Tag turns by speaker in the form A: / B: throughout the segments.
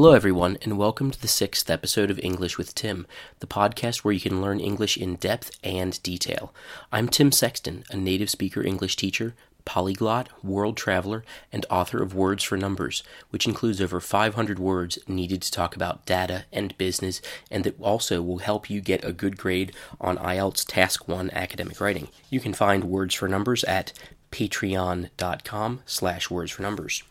A: Hello, everyone, and welcome to the sixth episode of English with Tim, the podcast where you can learn English in depth and detail. I'm Tim Sexton, a native speaker English teacher, polyglot, world traveler, and author of Words for Numbers, which includes over 500 words needed to talk about data and business, and that also will help you get a good grade on IELTS Task 1 academic writing. You can find Words for Numbers at patreon.com slash words for numbers.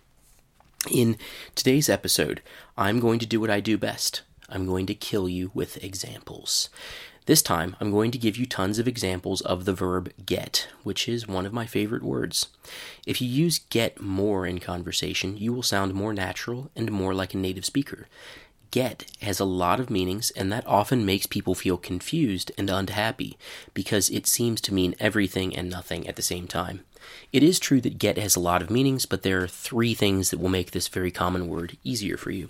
A: In today's episode, I'm going to do what I do best. I'm going to kill you with examples. This time, I'm going to give you tons of examples of the verb get, which is one of my favorite words. If you use get more in conversation, you will sound more natural and more like a native speaker. Get has a lot of meanings, and that often makes people feel confused and unhappy because it seems to mean everything and nothing at the same time. It is true that get has a lot of meanings, but there are three things that will make this very common word easier for you.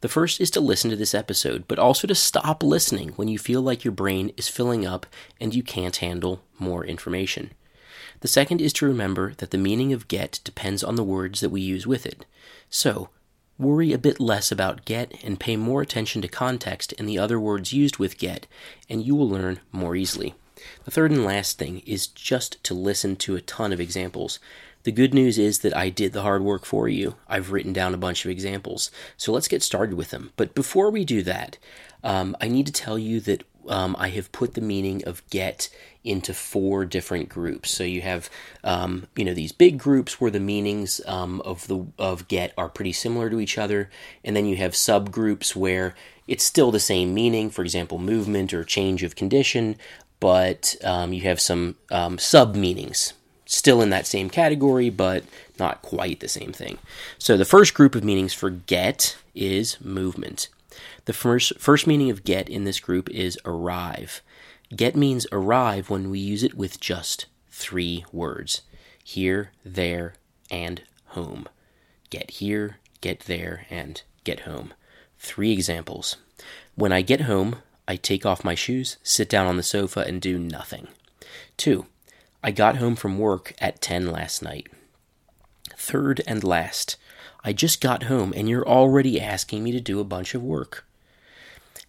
A: The first is to listen to this episode, but also to stop listening when you feel like your brain is filling up and you can't handle more information. The second is to remember that the meaning of get depends on the words that we use with it. So, worry a bit less about get and pay more attention to context and the other words used with get, and you will learn more easily. The third and last thing is just to listen to a ton of examples. The good news is that I did the hard work for you. I've written down a bunch of examples. So let's get started with them. But before we do that, um, I need to tell you that um, I have put the meaning of get into four different groups. So you have, um, you know, these big groups where the meanings um, of the of get are pretty similar to each other, and then you have subgroups where it's still the same meaning. For example, movement or change of condition, but um, you have some um, sub meanings still in that same category, but not quite the same thing. So the first group of meanings for get is movement. The first first meaning of get in this group is arrive. Get means arrive when we use it with just three words: here, there, and home. Get here, get there, and get home. Three examples. When I get home, I take off my shoes, sit down on the sofa, and do nothing. 2. I got home from work at 10 last night. Third and last, I just got home and you're already asking me to do a bunch of work.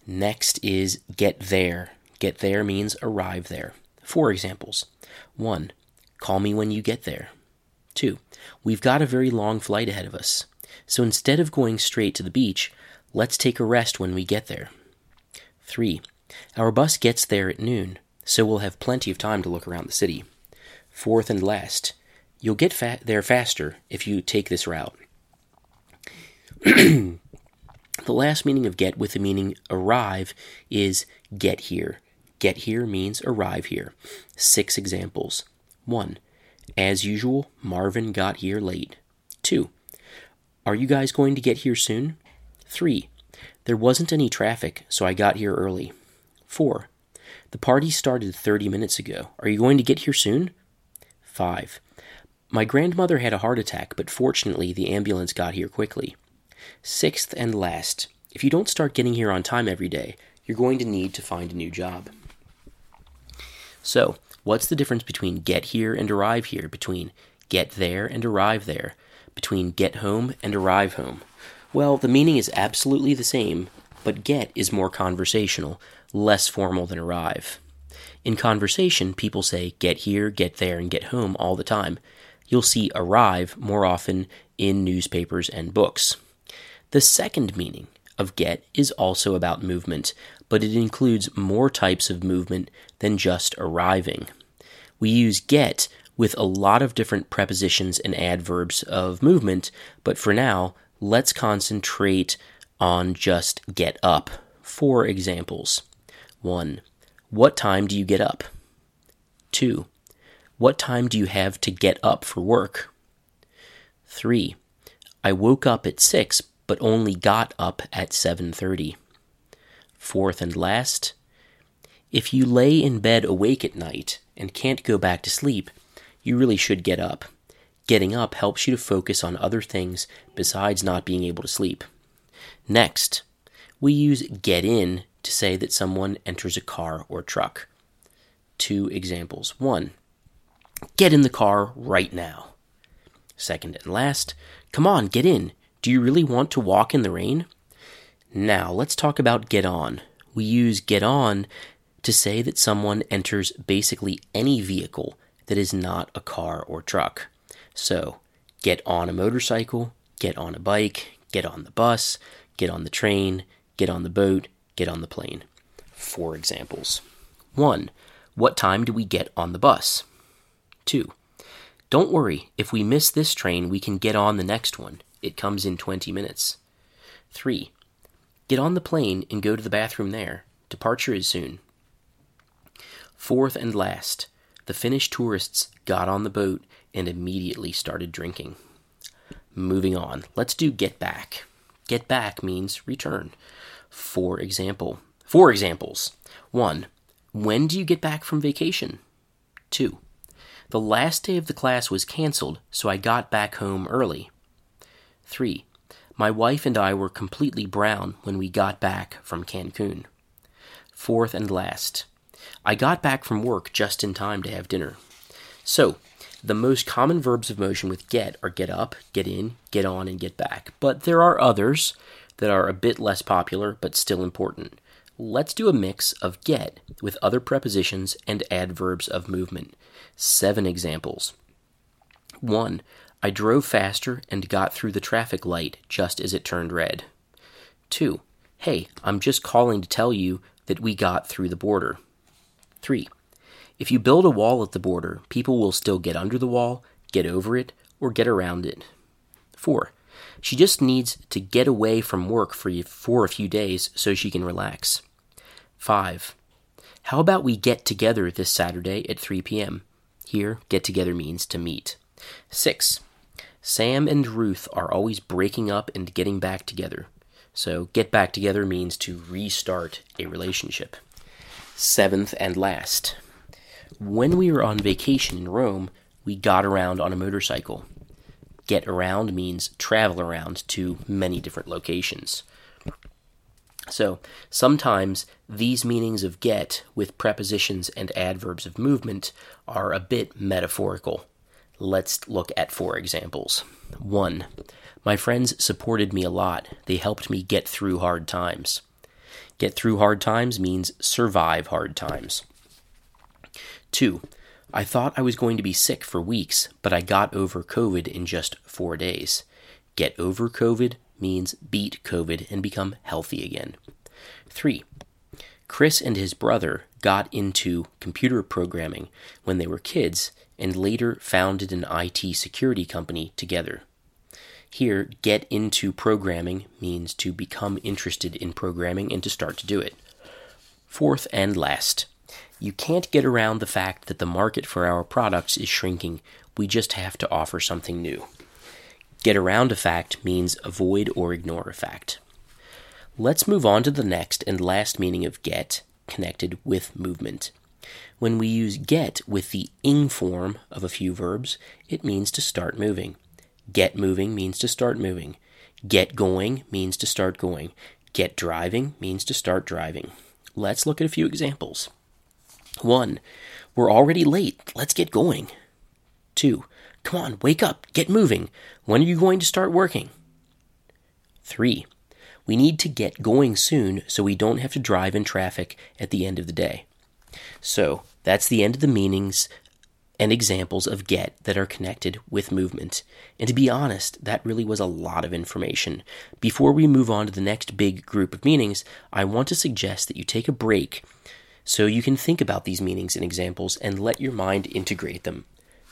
A: Next is get there. Get there means arrive there. Four examples. 1. Call me when you get there. 2. We've got a very long flight ahead of us. So instead of going straight to the beach, let's take a rest when we get there. 3. Our bus gets there at noon, so we'll have plenty of time to look around the city. Fourth and last, you'll get fa- there faster if you take this route. the last meaning of get with the meaning arrive is get here. Get here means arrive here. Six examples. 1. As usual, Marvin got here late. 2. Are you guys going to get here soon? 3. There wasn't any traffic, so I got here early. 4. The party started 30 minutes ago. Are you going to get here soon? 5. My grandmother had a heart attack, but fortunately the ambulance got here quickly. Sixth and last, if you don't start getting here on time every day, you're going to need to find a new job. So, what's the difference between get here and arrive here, between get there and arrive there, between get home and arrive home? Well, the meaning is absolutely the same, but get is more conversational, less formal than arrive. In conversation, people say get here, get there, and get home all the time. You'll see arrive more often in newspapers and books. The second meaning of get is also about movement, but it includes more types of movement than just arriving. We use get with a lot of different prepositions and adverbs of movement, but for now, let's concentrate on just get up. Four examples. 1. What time do you get up? 2. What time do you have to get up for work? 3. I woke up at 6 but only got up at 7:30. Fourth and last, if you lay in bed awake at night and can't go back to sleep, you really should get up. Getting up helps you to focus on other things besides not being able to sleep. Next, we use get in to say that someone enters a car or truck. Two examples. One, get in the car right now. Second and last, come on, get in. Do you really want to walk in the rain? Now, let's talk about get on. We use get on to say that someone enters basically any vehicle that is not a car or truck. So, get on a motorcycle, get on a bike, get on the bus, get on the train, get on the boat, get on the plane. Four examples. 1. What time do we get on the bus? 2. Don't worry, if we miss this train, we can get on the next one. It comes in 20 minutes. 3. Get on the plane and go to the bathroom there. Departure is soon. Fourth and last, the Finnish tourists got on the boat and immediately started drinking. Moving on, let's do get back. Get back means return. For example, four examples. One, when do you get back from vacation? Two, the last day of the class was canceled, so I got back home early. Three, my wife and I were completely brown when we got back from Cancun. Fourth and last, I got back from work just in time to have dinner. So, the most common verbs of motion with get are get up, get in, get on, and get back. But there are others that are a bit less popular but still important. Let's do a mix of get with other prepositions and adverbs of movement. Seven examples. 1. I drove faster and got through the traffic light just as it turned red. 2. Hey, I'm just calling to tell you that we got through the border. 3. If you build a wall at the border, people will still get under the wall, get over it, or get around it. 4. She just needs to get away from work for, for a few days so she can relax. 5. How about we get together this Saturday at 3 p.m.? Here, get together means to meet. 6. Sam and Ruth are always breaking up and getting back together. So, get back together means to restart a relationship. Seventh and last, when we were on vacation in Rome, we got around on a motorcycle. Get around means travel around to many different locations. So, sometimes these meanings of get with prepositions and adverbs of movement are a bit metaphorical. Let's look at four examples. 1. My friends supported me a lot. They helped me get through hard times. Get through hard times means survive hard times. Two, I thought I was going to be sick for weeks, but I got over COVID in just four days. Get over COVID means beat COVID and become healthy again. Three, Chris and his brother got into computer programming when they were kids and later founded an IT security company together. Here, get into programming means to become interested in programming and to start to do it. Fourth and last, you can't get around the fact that the market for our products is shrinking. We just have to offer something new. Get around a fact means avoid or ignore a fact. Let's move on to the next and last meaning of get, connected with movement. When we use get with the ing form of a few verbs, it means to start moving. Get moving means to start moving. Get going means to start going. Get driving means to start driving. Let's look at a few examples. 1. We're already late. Let's get going. 2. Come on, wake up. Get moving. When are you going to start working? 3. We need to get going soon so we don't have to drive in traffic at the end of the day. So, that's the end of the meanings and examples of get that are connected with movement. And to be honest, that really was a lot of information. Before we move on to the next big group of meanings, I want to suggest that you take a break so you can think about these meanings and examples and let your mind integrate them.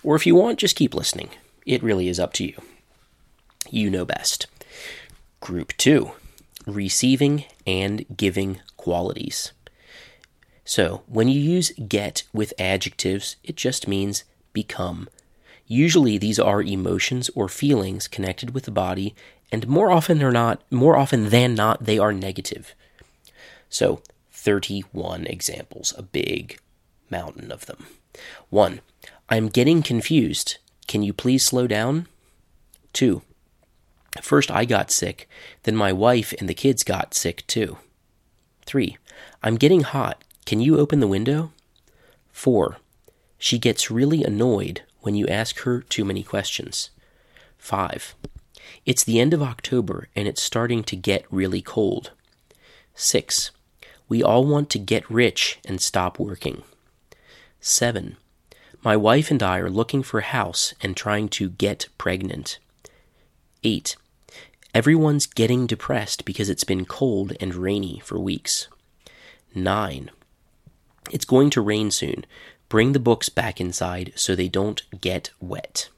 A: Or if you want, just keep listening. It really is up to you. You know best. Group 2 Receiving and Giving Qualities. So, when you use get with adjectives, it just means become. Usually these are emotions or feelings connected with the body, and more often not, more often than not, they are negative. So, 31 examples, a big mountain of them. 1. I'm getting confused. Can you please slow down? Two, first I got sick, then my wife and the kids got sick too. 3. I'm getting hot. Can you open the window? 4. She gets really annoyed when you ask her too many questions. 5. It's the end of October and it's starting to get really cold. 6. We all want to get rich and stop working. 7. My wife and I are looking for a house and trying to get pregnant. 8. Everyone's getting depressed because it's been cold and rainy for weeks. 9. It's going to rain soon. Bring the books back inside so they don't get wet.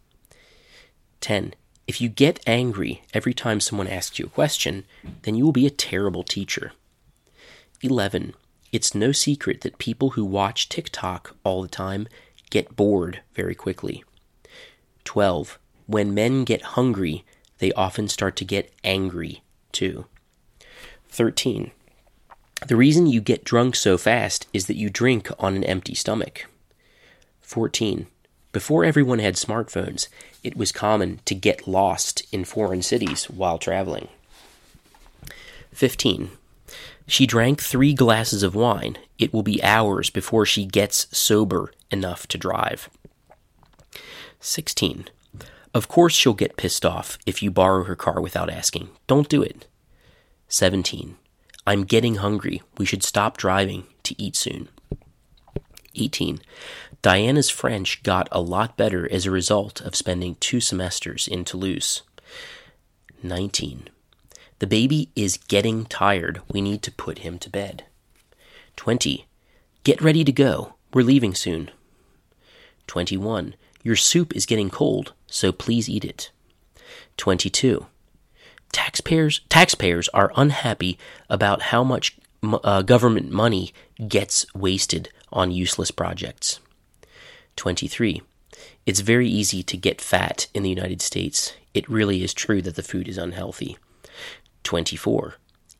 A: 10. If you get angry every time someone asks you a question, then you will be a terrible teacher. 11. It's no secret that people who watch TikTok all the time get bored very quickly. 12. When men get hungry, they often start to get angry too. 13. The reason you get drunk so fast is that you drink on an empty stomach. 14. Before everyone had smartphones, it was common to get lost in foreign cities while traveling. 15. She drank three glasses of wine. It will be hours before she gets sober enough to drive. 16. Of course, she'll get pissed off if you borrow her car without asking. Don't do it. 17. I'm getting hungry. We should stop driving to eat soon. 18. Diana's French got a lot better as a result of spending two semesters in Toulouse. 19. The baby is getting tired. We need to put him to bed. 20. Get ready to go. We're leaving soon. 21. Your soup is getting cold, so please eat it. 22. Taxpayers, taxpayers are unhappy about how much uh, government money gets wasted on useless projects. 23. It's very easy to get fat in the United States. It really is true that the food is unhealthy. 24.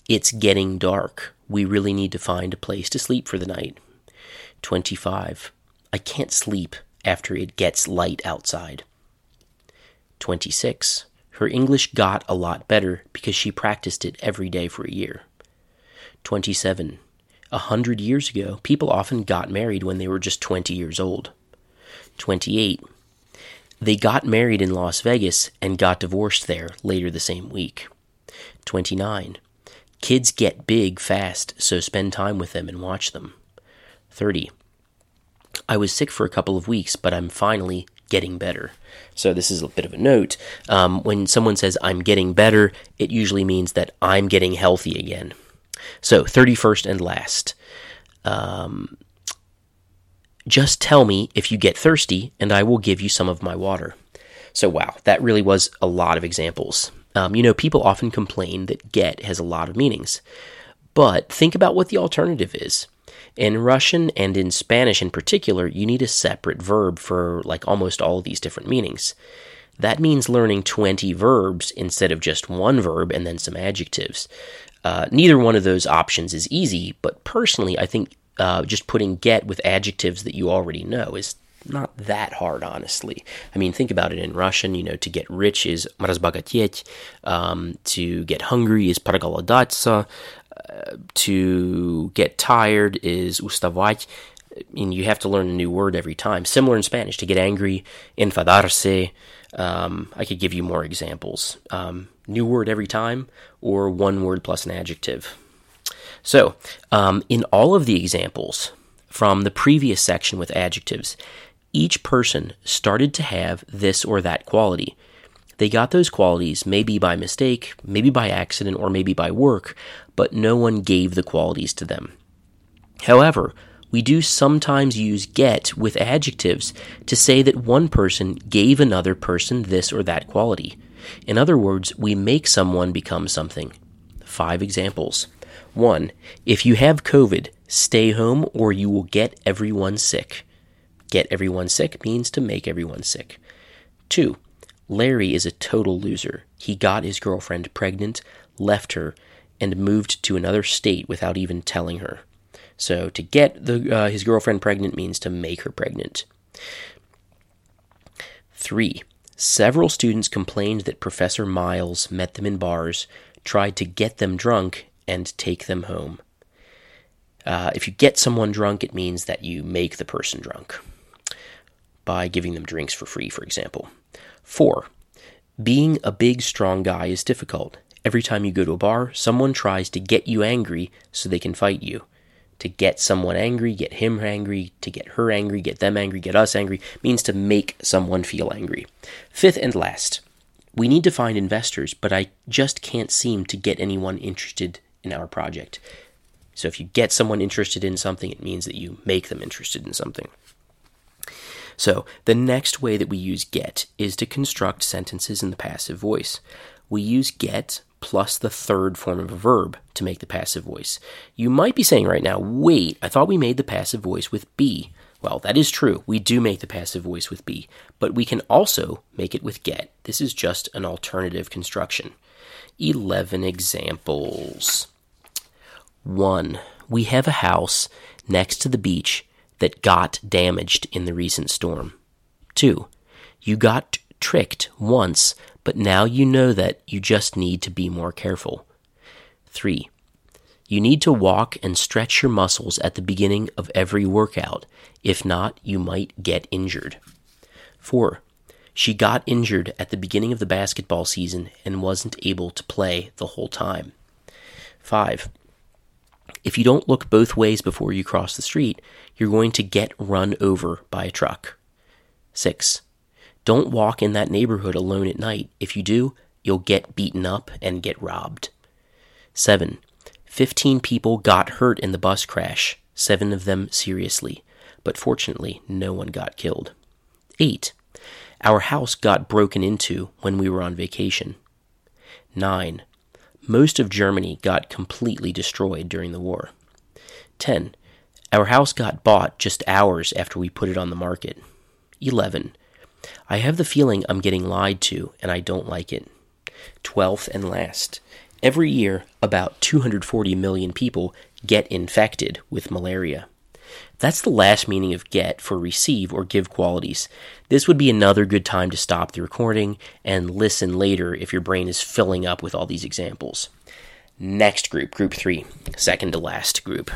A: It's getting dark. We really need to find a place to sleep for the night. 25. I can't sleep after it gets light outside. 26. Her English got a lot better because she practiced it every day for a year. 27. A hundred years ago, people often got married when they were just 20 years old. 28. They got married in Las Vegas and got divorced there later the same week. 29. Kids get big fast, so spend time with them and watch them. 30. I was sick for a couple of weeks, but I'm finally getting better. So, this is a bit of a note. Um, when someone says I'm getting better, it usually means that I'm getting healthy again. So, 31st and last. Um, just tell me if you get thirsty, and I will give you some of my water. So, wow, that really was a lot of examples. Um, you know, people often complain that get has a lot of meanings. But think about what the alternative is. In Russian and in Spanish in particular, you need a separate verb for like almost all these different meanings. That means learning 20 verbs instead of just one verb and then some adjectives. Uh, neither one of those options is easy, but personally, I think uh, just putting get with adjectives that you already know is not that hard, honestly. I mean, think about it in Russian, you know, to get rich is разбогатеть, um, to get hungry is проголодаться, to get tired is ustavать. I mean, you have to learn a new word every time. Similar in Spanish, to get angry, enfadarse. Um, I could give you more examples. Um, new word every time, or one word plus an adjective. So, um, in all of the examples from the previous section with adjectives, each person started to have this or that quality. They got those qualities maybe by mistake, maybe by accident, or maybe by work, but no one gave the qualities to them. However, we do sometimes use get with adjectives to say that one person gave another person this or that quality. In other words, we make someone become something. Five examples. 1. If you have COVID, stay home or you will get everyone sick. Get everyone sick means to make everyone sick. 2. Larry is a total loser. He got his girlfriend pregnant, left her, and moved to another state without even telling her. So to get the, uh, his girlfriend pregnant means to make her pregnant. Three, several students complained that Professor Miles met them in bars, tried to get them drunk, and take them home. Uh, if you get someone drunk, it means that you make the person drunk by giving them drinks for free, for example. Four, being a big, strong guy is difficult. Every time you go to a bar, someone tries to get you angry so they can fight you. To get someone angry, get him angry, to get her angry, get them angry, get us angry, means to make someone feel angry. Fifth and last, we need to find investors, but I just can't seem to get anyone interested in our project. So if you get someone interested in something, it means that you make them interested in something. So the next way that we use get is to construct sentences in the passive voice. We use get plus the third form of a verb to make the passive voice. You might be saying right now, wait, I thought we made the passive voice with be. Well, that is true. We do make the passive voice with be, but we can also make it with get. This is just an alternative construction. 11 examples. 1. We have a house next to the beach that got damaged in the recent storm. 2. You got tricked once, but now you know that you just need to be more careful. 3. You need to walk and stretch your muscles at the beginning of every workout. If not, you might get injured. 4. She got injured at the beginning of the basketball season and wasn't able to play the whole time. 5. If you don't look both ways before you cross the street, you're going to get run over by a truck. 6. Don't walk in that neighborhood alone at night. If you do, you'll get beaten up and get robbed. 7. 15 people got hurt in the bus crash, seven of them seriously, but fortunately, no one got killed. 8. Our house got broken into when we were on vacation. 9. Most of Germany got completely destroyed during the war. 10. Our house got bought just hours after we put it on the market. 11. I have the feeling I'm getting lied to, and I don't like it. 12th and last. Every year, about 240 million people get infected with malaria. That's the last meaning of get for receive or give qualities. This would be another good time to stop the recording and listen later if your brain is filling up with all these examples. Next group, group three, second to last group.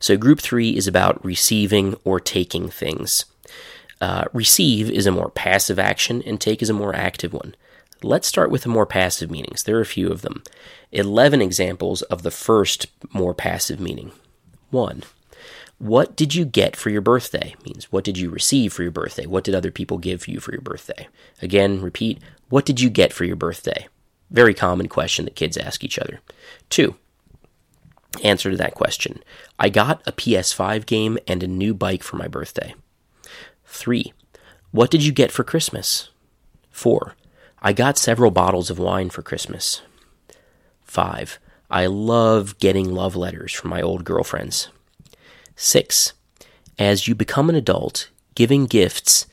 A: So, group three is about receiving or taking things. Uh, receive is a more passive action, and take is a more active one. Let's start with the more passive meanings. There are a few of them. 11 examples of the first more passive meaning. 1. What did you get for your birthday? Means what did you receive for your birthday? What did other people give you for your birthday? Again, repeat, what did you get for your birthday? Very common question that kids ask each other. 2. Answer to that question. I got a PS5 game and a new bike for my birthday. 3. What did you get for Christmas? 4. I got several bottles of wine for Christmas. 5. I love getting love letters from my old girlfriends. 6. As you become an adult, giving gifts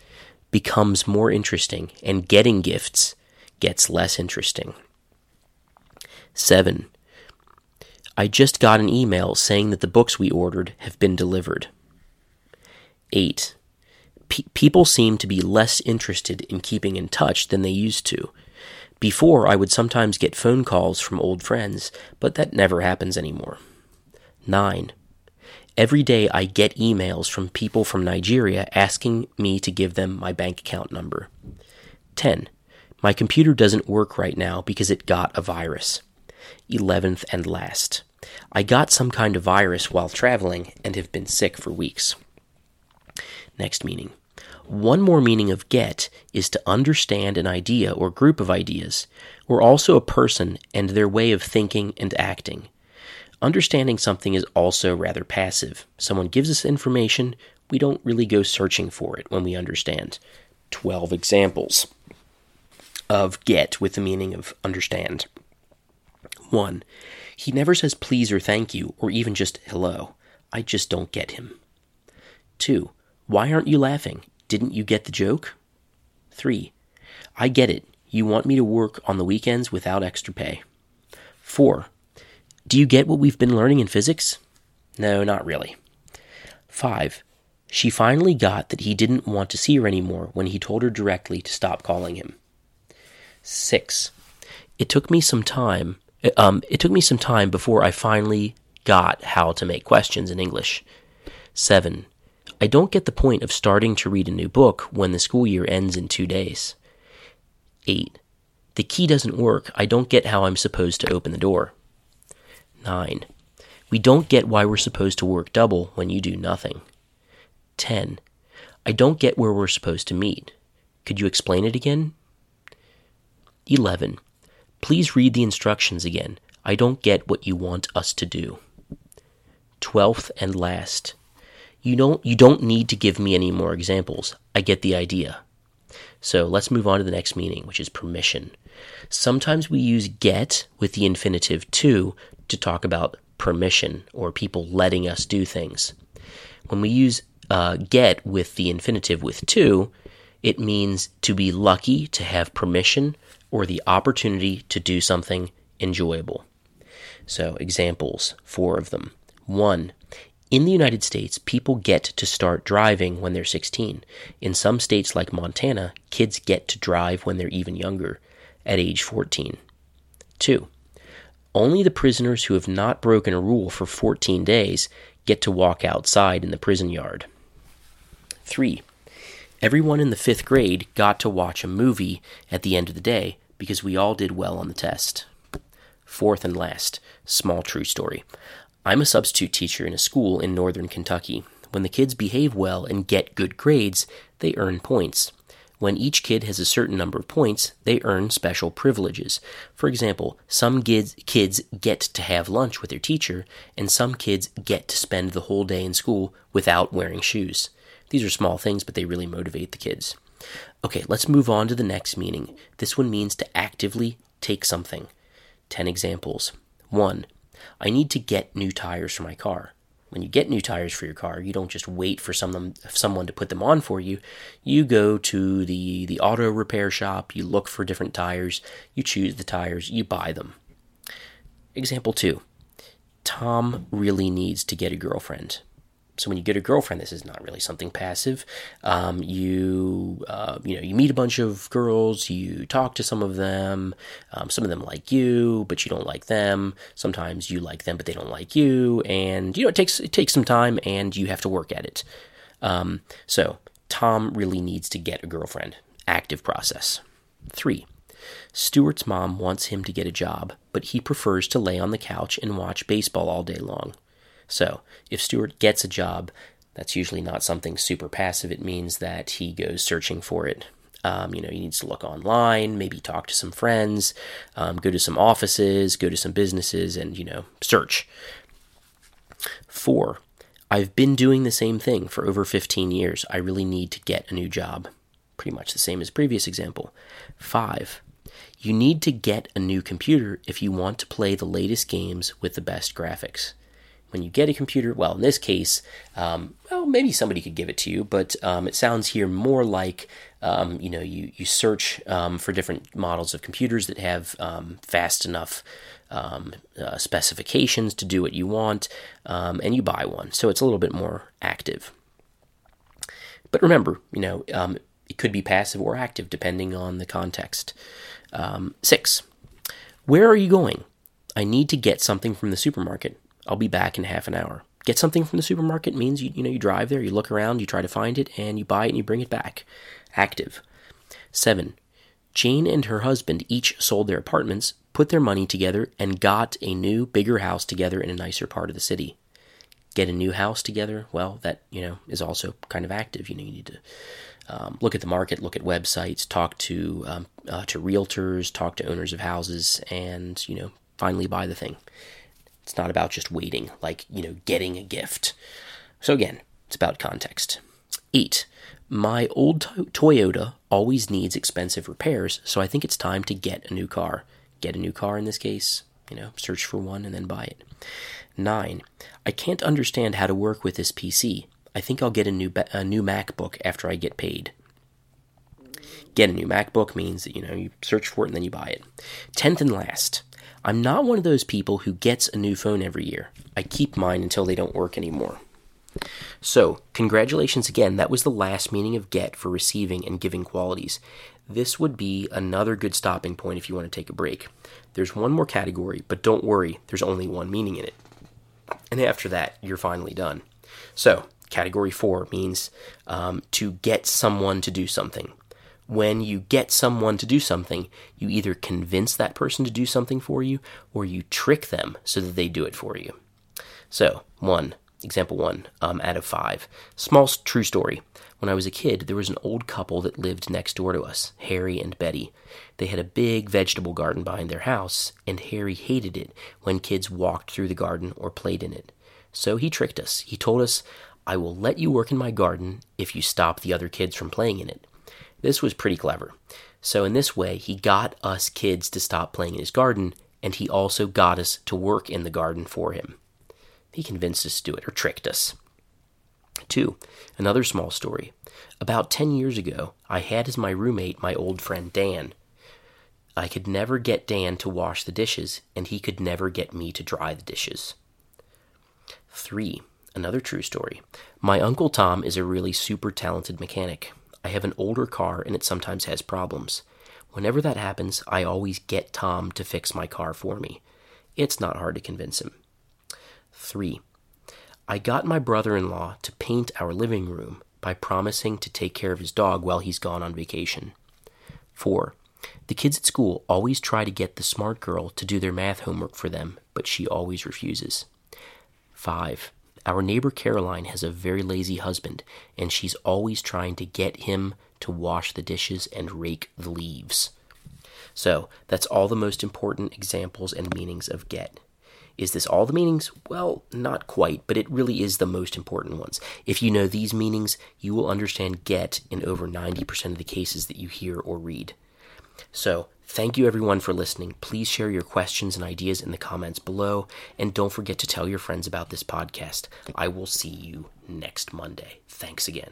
A: becomes more interesting, and getting gifts gets less interesting. 7. I just got an email saying that the books we ordered have been delivered. 8 pe- people seem to be less interested in keeping in touch than they used to. Before, I would sometimes get phone calls from old friends, but that never happens anymore. 9. Every day I get emails from people from Nigeria asking me to give them my bank account number. 10. My computer doesn't work right now because it got a virus. 11th and last. I got some kind of virus while traveling and have been sick for weeks. Next meaning. One more meaning of get is to understand an idea or group of ideas, or also a person and their way of thinking and acting. Understanding something is also rather passive. Someone gives us information, we don't really go searching for it when we understand. 12 examples of get with the meaning of understand. 1. He never says please or thank you, or even just hello. I just don't get him. 2. Why aren't you laughing? Didn't you get the joke? 3. I get it. You want me to work on the weekends without extra pay. 4. Do you get what we've been learning in physics? No, not really. 5. She finally got that he didn't want to see her anymore when he told her directly to stop calling him. 6. It took me some time. Um, it took me some time before I finally got how to make questions in English. 7. I don't get the point of starting to read a new book when the school year ends in two days. 8. The key doesn't work. I don't get how I'm supposed to open the door. 9. We don't get why we're supposed to work double when you do nothing. 10. I don't get where we're supposed to meet. Could you explain it again? 11. Please read the instructions again. I don't get what you want us to do. 12th and last. You don't you don't need to give me any more examples. I get the idea. So let's move on to the next meaning, which is permission. Sometimes we use get with the infinitive to to talk about permission or people letting us do things. When we use uh, get with the infinitive with to, it means to be lucky to have permission or the opportunity to do something enjoyable. So, examples, four of them. One, in the United States, people get to start driving when they're 16. In some states like Montana, kids get to drive when they're even younger, at age 14. 2. Only the prisoners who have not broken a rule for 14 days get to walk outside in the prison yard. 3. Everyone in the fifth grade got to watch a movie at the end of the day because we all did well on the test. Fourth and last, small true story. I'm a substitute teacher in a school in northern Kentucky. When the kids behave well and get good grades, they earn points. When each kid has a certain number of points, they earn special privileges. For example, some kids, get to have lunch with their teacher, and some kids get to spend the whole day in school without wearing shoes. These are small things, but they really motivate the kids. Okay, let's move on to the next meaning. This one means to actively take something. 10 examples. 1. I need to get new tires for my car when you get new tires for your car, you don't just wait for someone someone to put them on for you. You go to the the auto repair shop, you look for different tires, you choose the tires, you buy them. Example 2. Tom really needs to get a girlfriend. So when you get a girlfriend, this is not really something passive. Um, you uh, you know you meet a bunch of girls, you talk to some of them. Um, some of them like you, but you don't like them. Sometimes you like them, but they don't like you, and you know it takes it takes some time, and you have to work at it. Um, so Tom really needs to get a girlfriend. Active process. Three. Stuart's mom wants him to get a job, but he prefers to lay on the couch and watch baseball all day long. So, if Stewart gets a job, that's usually not something super passive. It means that he goes searching for it. Um, you know, he needs to look online, maybe talk to some friends, um, go to some offices, go to some businesses, and, you know, search. Four, I've been doing the same thing for over 15 years. I really need to get a new job. Pretty much the same as previous example. Five, you need to get a new computer if you want to play the latest games with the best graphics when you get a computer, well, in this case, um, well, maybe somebody could give it to you, but um, it sounds here more like um, you know you you search um, for different models of computers that have um, fast enough um, uh, specifications to do what you want, and you buy one. So it's a little bit more active. But remember, you know, it could be passive or active depending on the context. six, where are you going? I need to get something from the supermarket. I'll be back in half an hour. Get something from the supermarket means you you know you drive there, you look around, you try to find it, and you buy it and you bring it back. Active. Seven. Jane and her husband each sold their apartments, put their money together, and got a new, bigger house together in a nicer part of the city. Get a new house together, well, that you know is also kind of active. You know, you need to um, look at the market, look at websites, talk to um, uh, to realtors, talk to owners of houses, and you know finally buy the thing. It's not about just waiting, like, you know, getting a gift. So again, it's about context. Eight, my old to- Toyota always needs expensive repairs, so I think it's time to get a new car. Get a new car in this case, you know, search for one and then buy it. Nine, I can't understand how to work with this PC. I think I'll get a new ba- a new MacBook after I get paid. Get a new MacBook means that you know you search for it and then you buy it. Tenth and last, I'm not one of those people who gets a new phone every year. I keep mine until they don't work anymore. So, congratulations again. That was the last meaning of get for receiving and giving qualities. This would be another good stopping point if you want to take a break. There's one more category, but don't worry, there's only one meaning in it. And after that, you're finally done. So, category four means um, to get someone to do something. When you get someone to do something, you either convince that person to do something for you or you trick them so that they do it for you. So, one, example one um, out of five. Small true story. When I was a kid, there was an old couple that lived next door to us, Harry and Betty. They had a big vegetable garden behind their house, and Harry hated it when kids walked through the garden or played in it. So he tricked us. He told us, I will let you work in my garden if you stop the other kids from playing in it. This was pretty clever. So, in this way, he got us kids to stop playing in his garden, and he also got us to work in the garden for him. He convinced us to do it or tricked us. Two, another small story. About 10 years ago, I had as my roommate my old friend Dan. I could never get Dan to wash the dishes, and he could never get me to dry the dishes. Three, another true story. My Uncle Tom is a really super talented mechanic. I have an older car and it sometimes has problems. Whenever that happens, I always get Tom to fix my car for me. It's not hard to convince him. 3. I got my brother in law to paint our living room by promising to take care of his dog while he's gone on vacation. 4. The kids at school always try to get the smart girl to do their math homework for them, but she always refuses. 5. Our neighbor Caroline has a very lazy husband, and she's always trying to get him to wash the dishes and rake the leaves. So, that's all the most important examples and meanings of get. Is this all the meanings? Well, not quite, but it really is the most important ones. If you know these meanings, you will understand get in over 90% of the cases that you hear or read. So, thank you everyone for listening. Please share your questions and ideas in the comments below, and don't forget to tell your friends about this podcast. I will see you next Monday. Thanks again.